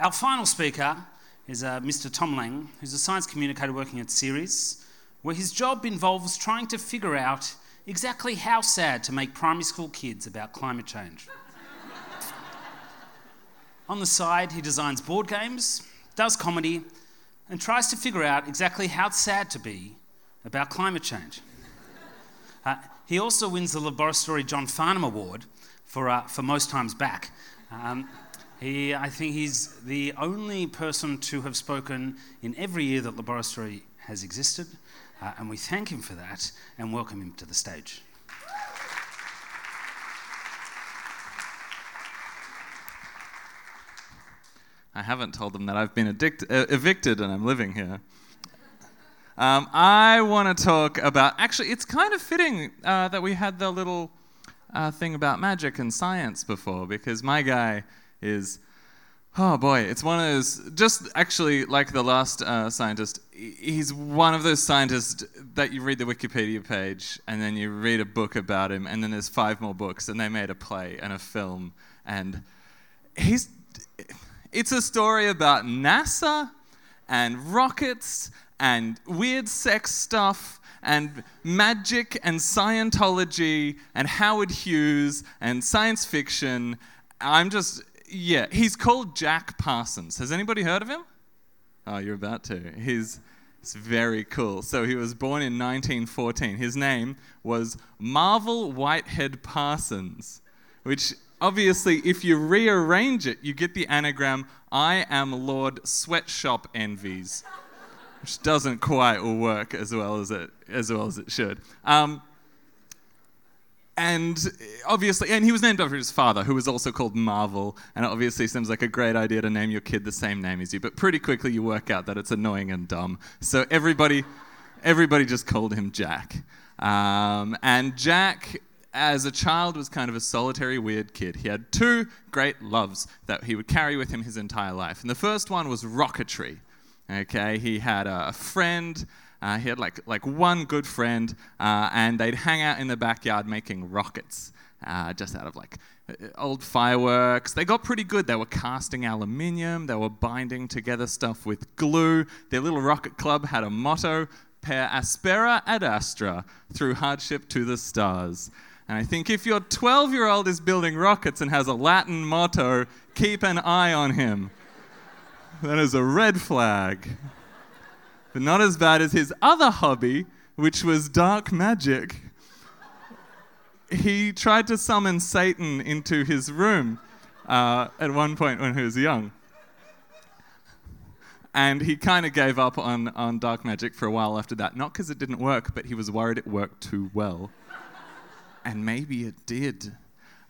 Our final speaker is uh, Mr. Tom Lang, who's a science communicator working at CERES, where his job involves trying to figure out exactly how sad to make primary school kids about climate change. On the side, he designs board games, does comedy, and tries to figure out exactly how sad to be about climate change. Uh, he also wins the Laboratory John Farnham Award for, uh, for most times back. Um, he, I think he's the only person to have spoken in every year that Laboratory has existed, uh, and we thank him for that and welcome him to the stage. I haven't told them that I've been addict- uh, evicted and I'm living here. Um, I want to talk about, actually, it's kind of fitting uh, that we had the little uh, thing about magic and science before, because my guy is, oh boy, it's one of those, just actually like the last uh, scientist, he's one of those scientists that you read the Wikipedia page and then you read a book about him, and then there's five more books, and they made a play and a film, and he's it's a story about NASA and rockets and weird sex stuff and magic and Scientology and Howard Hughes and science fiction. I'm just, yeah, he's called Jack Parsons. Has anybody heard of him? Oh, you're about to. He's. Very cool. So he was born in 1914. His name was Marvel Whitehead Parsons, which obviously, if you rearrange it, you get the anagram I am Lord Sweatshop Envies, which doesn't quite work as well as it, as well as it should. Um, and obviously, and he was named after his father, who was also called Marvel. And it obviously seems like a great idea to name your kid the same name as you. But pretty quickly, you work out that it's annoying and dumb. So everybody, everybody just called him Jack. Um, and Jack as a child was kind of a solitary, weird kid. He had two great loves that he would carry with him his entire life. And the first one was rocketry. Okay, he had a friend. Uh, he had like like one good friend, uh, and they'd hang out in the backyard making rockets, uh, just out of like uh, old fireworks. They got pretty good. They were casting aluminium. They were binding together stuff with glue. Their little rocket club had a motto: "Per aspera ad astra," through hardship to the stars. And I think if your 12 year old is building rockets and has a Latin motto, keep an eye on him. That is a red flag. But not as bad as his other hobby, which was dark magic. He tried to summon Satan into his room uh, at one point when he was young. And he kind of gave up on, on dark magic for a while after that. Not because it didn't work, but he was worried it worked too well and maybe it did.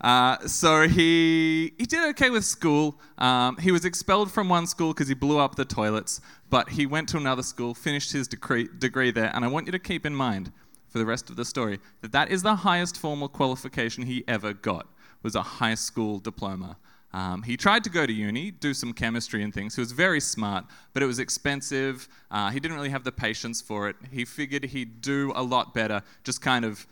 Uh, so he, he did okay with school. Um, he was expelled from one school because he blew up the toilets, but he went to another school, finished his degree, degree there, and I want you to keep in mind for the rest of the story that that is the highest formal qualification he ever got was a high school diploma. Um, he tried to go to uni, do some chemistry and things. He was very smart, but it was expensive. Uh, he didn't really have the patience for it. He figured he'd do a lot better, just kind of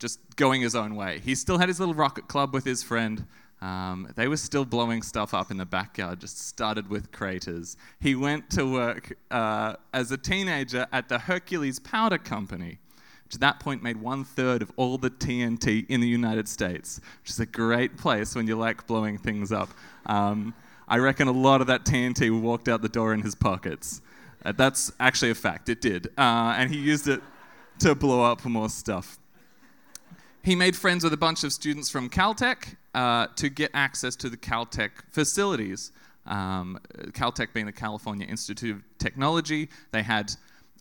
just going his own way. He still had his little rocket club with his friend. Um, they were still blowing stuff up in the backyard, just started with craters. He went to work uh, as a teenager at the Hercules Powder Company, which at that point made one third of all the TNT in the United States, which is a great place when you like blowing things up. Um, I reckon a lot of that TNT walked out the door in his pockets. Uh, that's actually a fact, it did. Uh, and he used it to blow up more stuff. He made friends with a bunch of students from Caltech uh, to get access to the Caltech facilities. Um, Caltech being the California Institute of Technology, they had,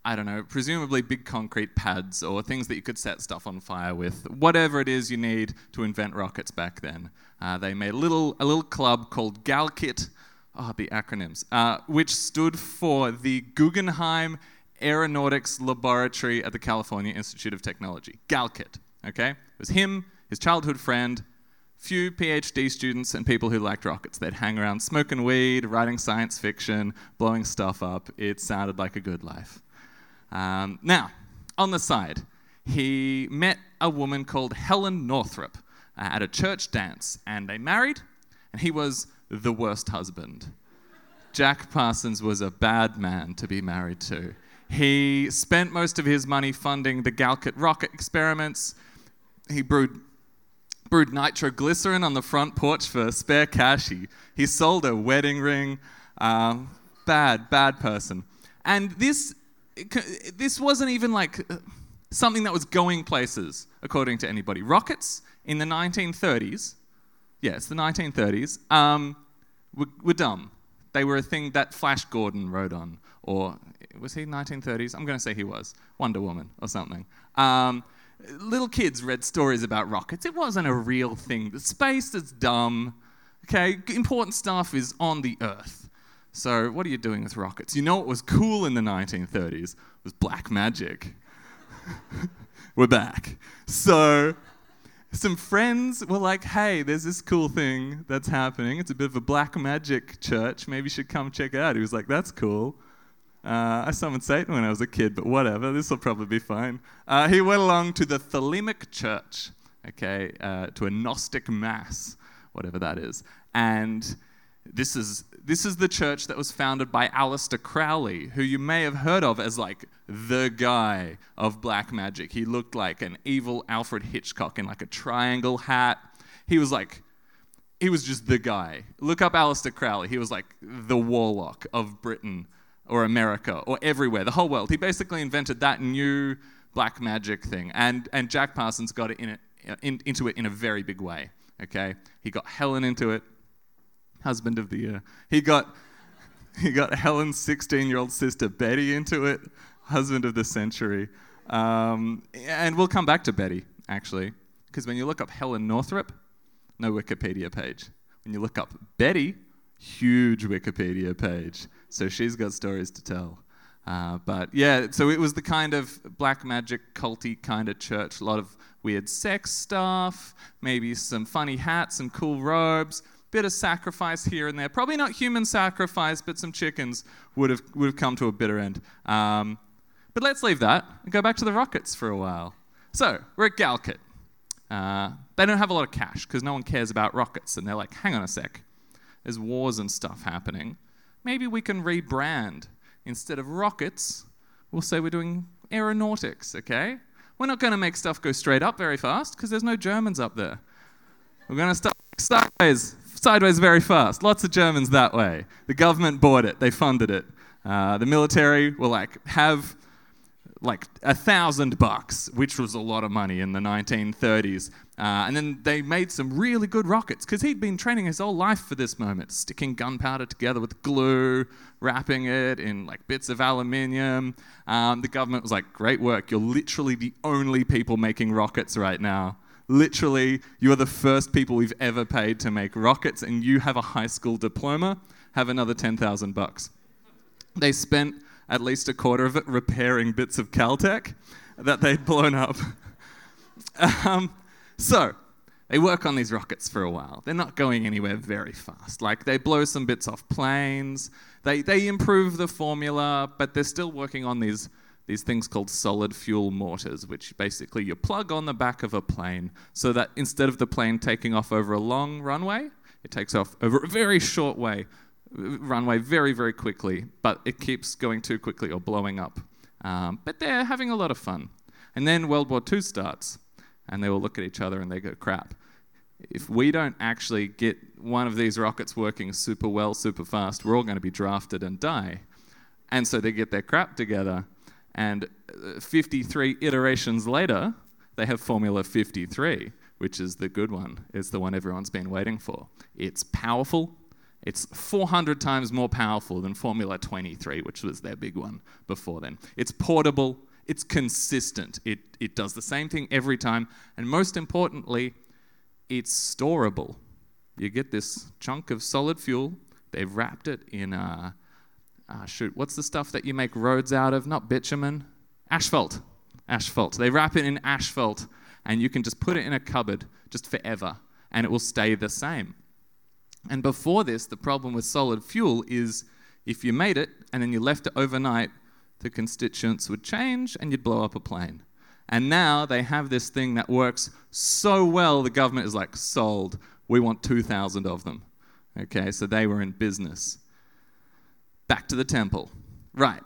I don't know, presumably big concrete pads or things that you could set stuff on fire with, whatever it is you need to invent rockets back then. Uh, they made a little, a little club called GALCIT, oh, the acronyms, uh, which stood for the Guggenheim Aeronautics Laboratory at the California Institute of Technology. GALCIT, okay? It was him, his childhood friend, few PhD students, and people who liked rockets. They'd hang around smoking weed, writing science fiction, blowing stuff up. It sounded like a good life. Um, now, on the side, he met a woman called Helen Northrup uh, at a church dance, and they married, and he was the worst husband. Jack Parsons was a bad man to be married to. He spent most of his money funding the GALCIT rocket experiments. He brewed, brewed nitroglycerin on the front porch for spare cash. He, sold a wedding ring. Um, bad, bad person. And this, this wasn't even like something that was going places, according to anybody. Rockets in the 1930s, yes, the 1930s, um, were, were dumb. They were a thing that Flash Gordon rode on, or was he 1930s? I'm going to say he was Wonder Woman or something. Um, little kids read stories about rockets. It wasn't a real thing. The space is dumb. Okay, important stuff is on the Earth. So what are you doing with rockets? You know what was cool in the 1930s was black magic. We're back. So some friends were like, hey, there's this cool thing that's happening. It's a bit of a black magic church. Maybe you should come check it out. He was like, that's cool. Uh, I summoned Satan when I was a kid, but whatever, this will probably be fine. Uh, he went along to the Thelemic Church, okay, uh, to a Gnostic Mass, whatever that is. And this is, this is the church that was founded by Aleister Crowley, who you may have heard of as like the guy of black magic. He looked like an evil Alfred Hitchcock in like a triangle hat. He was like, he was just the guy. Look up Aleister Crowley. He was like the warlock of Britain or America or everywhere, the whole world. He basically invented that new black magic thing. And, and Jack Parsons got it in it, in, into it in a very big way. Okay? He got Helen into it, husband of the year. He got, he got Helen's 16 year old sister Betty into it, husband of the century. Um, and we'll come back to Betty, actually, because when you look up Helen Northrup, no Wikipedia page. When you look up Betty, huge Wikipedia page. So she's got stories to tell. Uh, but yeah, so it was the kind of black magic culty kind of church. A lot of weird sex stuff, maybe some funny hats, some cool robes, bit of sacrifice here and there. Probably not human sacrifice, but some chickens would have would have come to a bitter end. Um, but let's leave that and go back to the rockets for a while. So we're at GALCIT. Uh, they don't have a lot of cash because no one cares about rockets, and they're like, hang on a sec, there's wars and stuff happening maybe we can rebrand. Instead of rockets, we'll say we're doing aeronautics, okay? We're not going to make stuff go straight up very fast because there's no Germans up there. We're going to start sideways, sideways very fast. Lots of Germans that way. The government bought it, they funded it. Uh, the military will like have like a thousand bucks, which was a lot of money in the 1930s. Uh, and then they made some really good rockets because he'd been training his whole life for this moment, sticking gunpowder together with glue, wrapping it in like bits of aluminium. Um, the government was like, "Great work! You're literally the only people making rockets right now. Literally, you are the first people we've ever paid to make rockets, and you have a high school diploma. Have another ten thousand bucks." They spent at least a quarter of it repairing bits of Caltech that they'd blown up. um, so, they work on these rockets for a while. They're not going anywhere very fast. Like, they blow some bits off planes, they, they improve the formula, but they're still working on these, these things called solid fuel mortars, which basically you plug on the back of a plane so that instead of the plane taking off over a long runway, it takes off over a very short way, runway very, very quickly, but it keeps going too quickly or blowing up. Um, but they're having a lot of fun. And then World War II starts, and they all look at each other and they go, crap. If we don't actually get one of these rockets working super well, super fast, we're all going to be drafted and die. And so they get their crap together, and uh, 53 iterations later, they have Formula 53, which is the good one. It's the one everyone's been waiting for. It's powerful, it's 400 times more powerful than Formula 23, which was their big one before then. It's portable, it's consistent, it, it does the same thing every time, and most importantly, it's storable. You get this chunk of solid fuel, they've wrapped it in, uh, uh, shoot, what's the stuff that you make roads out of? Not bitumen, asphalt. Asphalt. They wrap it in asphalt, and you can just put it in a cupboard just forever, and it will stay the same. And before this, the problem with solid fuel is if you made it and then you left it overnight, the constituents would change and you'd blow up a plane. And now they have this thing that works so well, the government is like, sold. We want 2,000 of them. Okay, so they were in business. back to the temple. Right.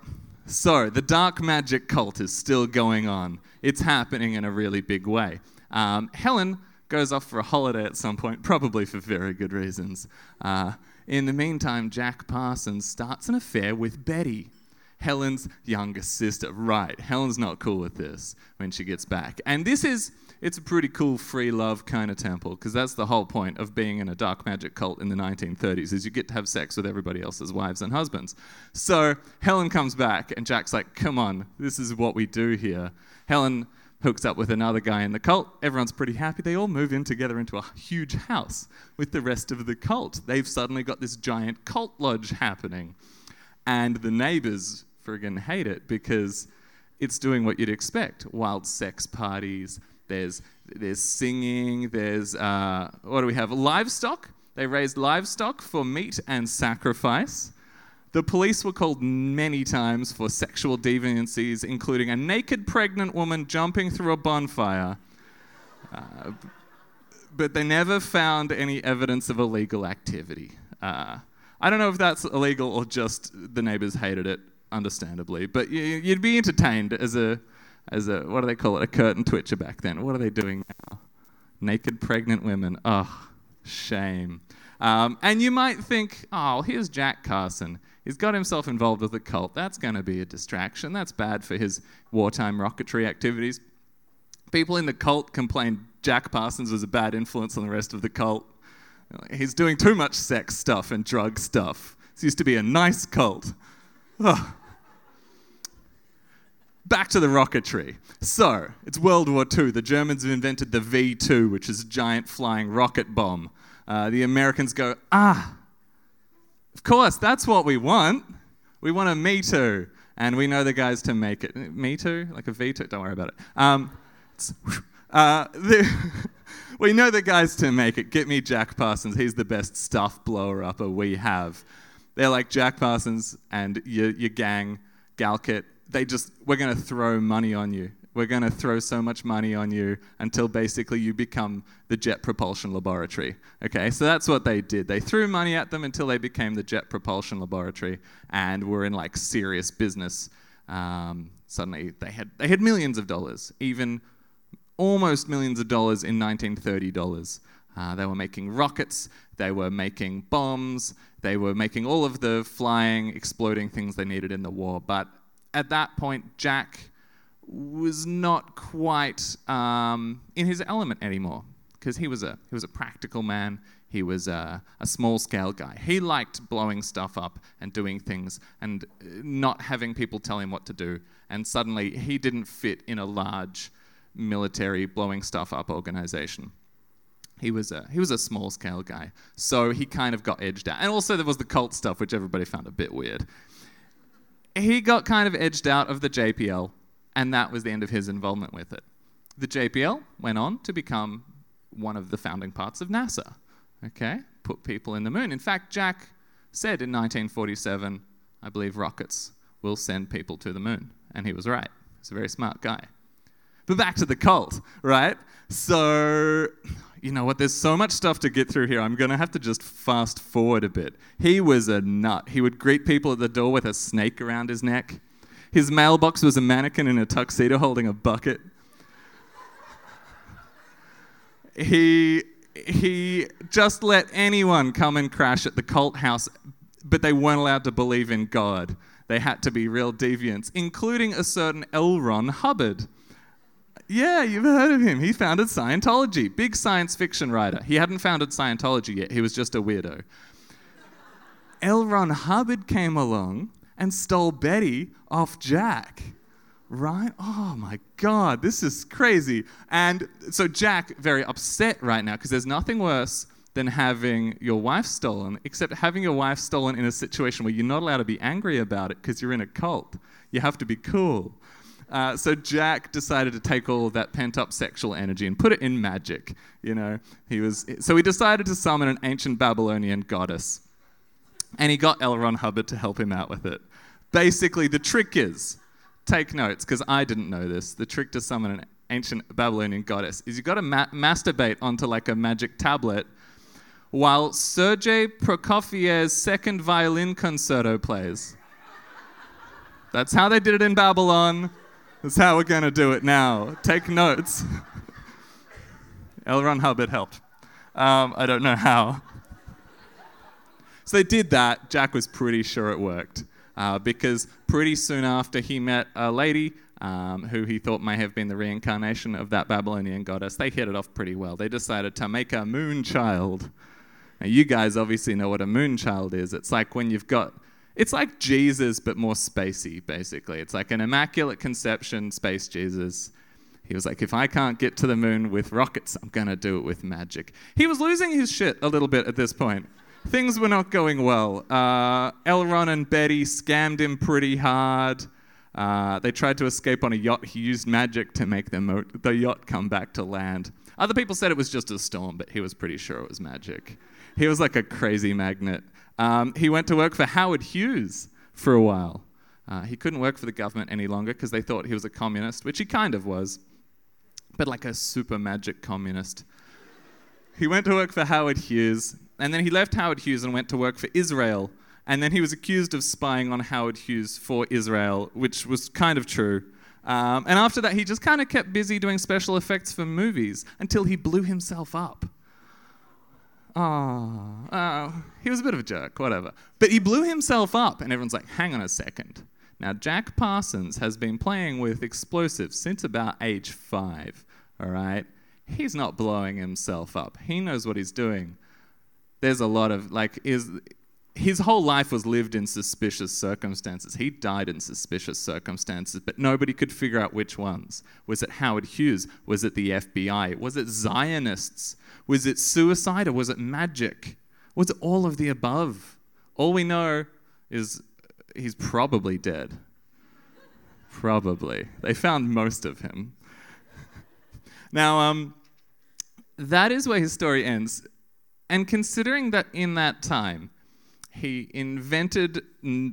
So the dark magic cult is still going on. It's happening in a really big way. Um, Helen goes off for a holiday at some point, probably for very good reasons. Uh, in the meantime, Jack Parsons starts an affair with Betty, Helen's younger sister. Right, Helen's not cool with this when she gets back. And this is, it's a pretty cool free love kind of temple, because that's the whole point of being in a dark magic cult in the 1930s, is you get to have sex with everybody else's wives and husbands. So Helen comes back, and Jack's like, come on, this is what we do here. Helen hooks up with another guy in the cult. Everyone's pretty happy. They all move in together into a huge house with the rest of the cult. They've suddenly got this giant cult lodge happening. And the neighbors friggin' hate it because it's doing what you'd expect wild sex parties, there's, there's singing, there's, uh, what do we have? Livestock. They raised livestock for meat and sacrifice. The police were called many times for sexual deviancies, including a naked pregnant woman jumping through a bonfire. Uh, but they never found any evidence of illegal activity. Uh, I don't know if that's illegal or just the neighbors hated it, understandably. But you'd be entertained as a, as a what do they call it, a curtain twitcher back then. What are they doing now? Naked pregnant women. Oh, shame. Um, and you might think, oh, here's Jack Parsons. He's got himself involved with a cult. That's going to be a distraction. That's bad for his wartime rocketry activities. People in the cult complained Jack Parsons was a bad influence on the rest of the cult. He's doing too much sex stuff and drug stuff. This used to be a nice cult. Back to the rocketry. So, it's World War II. The Germans have invented the V 2, which is a giant flying rocket bomb. Uh, the Americans go, ah, of course, that's what we want. We want a Me Too. And we know the guys to make it. Me Too? Like a V 2? Don't worry about it. Um, uh, the we know the guys to make it. Get me Jack Parsons. He's the best stuff blower upper we have. They're like Jack Parsons and your, your gang, GALCIT. They just, we're going to throw money on you. We're going to throw so much money on you until basically you become the Jet Propulsion Laboratory. Okay, so that's what they did. They threw money at them until they became the Jet Propulsion Laboratory and were in like serious business. Um, suddenly they had, they had millions of dollars, even almost millions of dollars in 1930 dollars. Uh, they were making rockets, they were making bombs, they were making all of the flying, exploding things they needed in the war. But at that point, Jack was not quite um, in his element anymore because he was a he was a practical man. He was a, a small scale guy. He liked blowing stuff up and doing things and not having people tell him what to do. And suddenly, he didn't fit in a large military blowing stuff up organization. He was a he was a small scale guy, so he kind of got edged out. And also there was the cult stuff, which everybody found a bit weird. He got kind of edged out of the JPL, and that was the end of his involvement with it. The JPL went on to become one of the founding parts of NASA. Okay, put people in the moon. In fact, Jack said in 1947, I believe rockets will send people to the moon, and he was right. He's a very smart guy. But back to the cult, right? So, you know what? There's so much stuff to get through here. I'm going to have to just fast forward a bit. He was a nut. He would greet people at the door with a snake around his neck. His mailbox was a mannequin in a tuxedo holding a bucket. he he just let anyone come and crash at the cult house, but they weren't allowed to believe in God. They had to be real deviants, including a certain L. Ron Hubbard. Yeah, you've heard of him. He founded Scientology. Big science fiction writer. He hadn't founded Scientology yet, he was just a weirdo. L. Ron Hubbard came along and stole Betty off Jack. Right? Oh my God, this is crazy. And so Jack, very upset right now because there's nothing worse than having your wife stolen, except having your wife stolen in a situation where you're not allowed to be angry about it because you're in a cult. You have to be cool. Uh, so Jack decided to take all of that pent up sexual energy and put it in magic. You know, he was so he decided to summon an ancient Babylonian goddess, and he got L. Ron Hubbard to help him out with it. Basically, the trick is, take notes because I didn't know this. The trick to summon an ancient Babylonian goddess is you've got to ma- masturbate onto like a magic tablet while Sergei Prokofiev's second violin concerto plays. That's how they did it in Babylon. That's how we're going to do it now. Take notes. L. Ron Hubbard helped. Um, I don't know how. So they did that. Jack was pretty sure it worked uh, because pretty soon after he met a lady um, who he thought may have been the reincarnation of that Babylonian goddess. They hit it off pretty well. They decided to make a moon child. Now, you guys obviously know what a moon child is. It's like when you've got, it's like Jesus, but more spacey, basically. It's like an immaculate conception, space Jesus. He was like, if I can't get to the moon with rockets, I'm going to do it with magic. He was losing his shit a little bit at this point. Things were not going well. Uh, L. Ron and Betty scammed him pretty hard. Uh, they tried to escape on a yacht. He used magic to make mo- the yacht come back to land. Other people said it was just a storm, but he was pretty sure it was magic. He was like a crazy magnet. Um, he went to work for Howard Hughes for a while. Uh, he couldn't work for the government any longer because they thought he was a communist, which he kind of was, but like a super magic communist. He went to work for Howard Hughes, and then he left Howard Hughes and went to work for Israel and then he was accused of spying on Howard Hughes for Israel, which was kind of true. Um, and after that, he just kind of kept busy doing special effects for movies until he blew himself up. Oh, oh, he was a bit of a jerk, whatever. But he blew himself up, and everyone's like, hang on a second. Now, Jack Parsons has been playing with explosives since about age five, all right? He's not blowing himself up. He knows what he's doing. There's a lot of, like, is his whole life was lived in suspicious circumstances. He died in suspicious circumstances, but nobody could figure out which ones. Was it Howard Hughes? Was it the FBI? Was it Zionists? Was it suicide or was it magic? Was it all of the above? All we know is he's probably dead. Probably. They found most of him. now, um, that is where his story ends. And considering that in that time, he invented,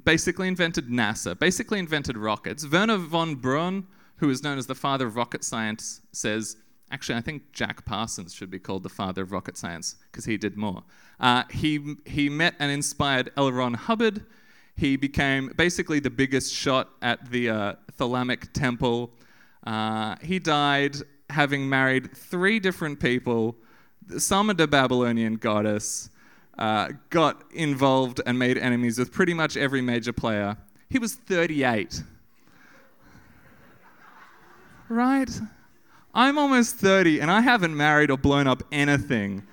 basically invented NASA, basically invented rockets. Wernher von Braun, who is known as the father of rocket science, says, actually, I think Jack Parsons should be called the father of rocket science because he did more. Uh, he, he met and inspired L. Ron Hubbard. He became basically the biggest shot at the uh, Thelemic Temple. Uh, he died having married three different people, summoned a Babylonian goddess, uh, got involved and made enemies with pretty much every major player. He was 38. Right? I'm almost 30 and I haven't married or blown up anything.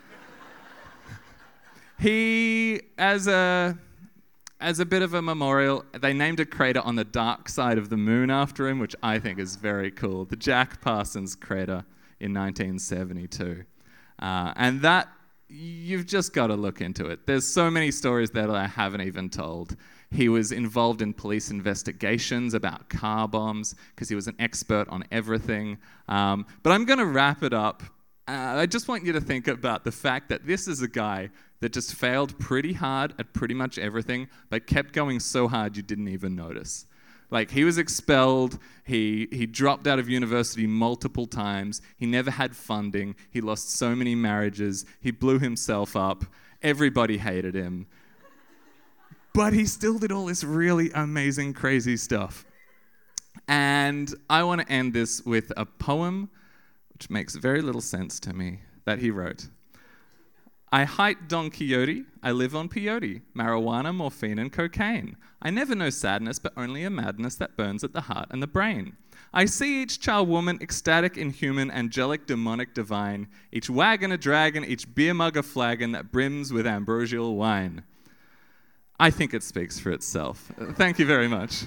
he, as a, as a bit of a memorial, they named a crater on the dark side of the moon after him, which I think is very cool. The Jack Parsons crater in 1972. Uh, and that you've just got to look into it. There's so many stories that I haven't even told. He was involved in police investigations about car bombs because he was an expert on everything. Um, but I'm going to wrap it up. Uh, I just want you to think about the fact that this is a guy that just failed pretty hard at pretty much everything, but kept going so hard you didn't even notice. Like he was expelled, he, he dropped out of university multiple times, he never had funding, he lost so many marriages, he blew himself up, everybody hated him. But he still did all this really amazing, crazy stuff. And I want to end this with a poem which makes very little sense to me that he wrote. I hike Don Quixote, I live on peyote, marijuana, morphine, and cocaine. I never know sadness, but only a madness that burns at the heart and the brain. I see each child woman, ecstatic, inhuman, angelic, demonic, divine, each wagon a dragon, each beer mug a flagon that brims with ambrosial wine. I think it speaks for itself. Thank you very much.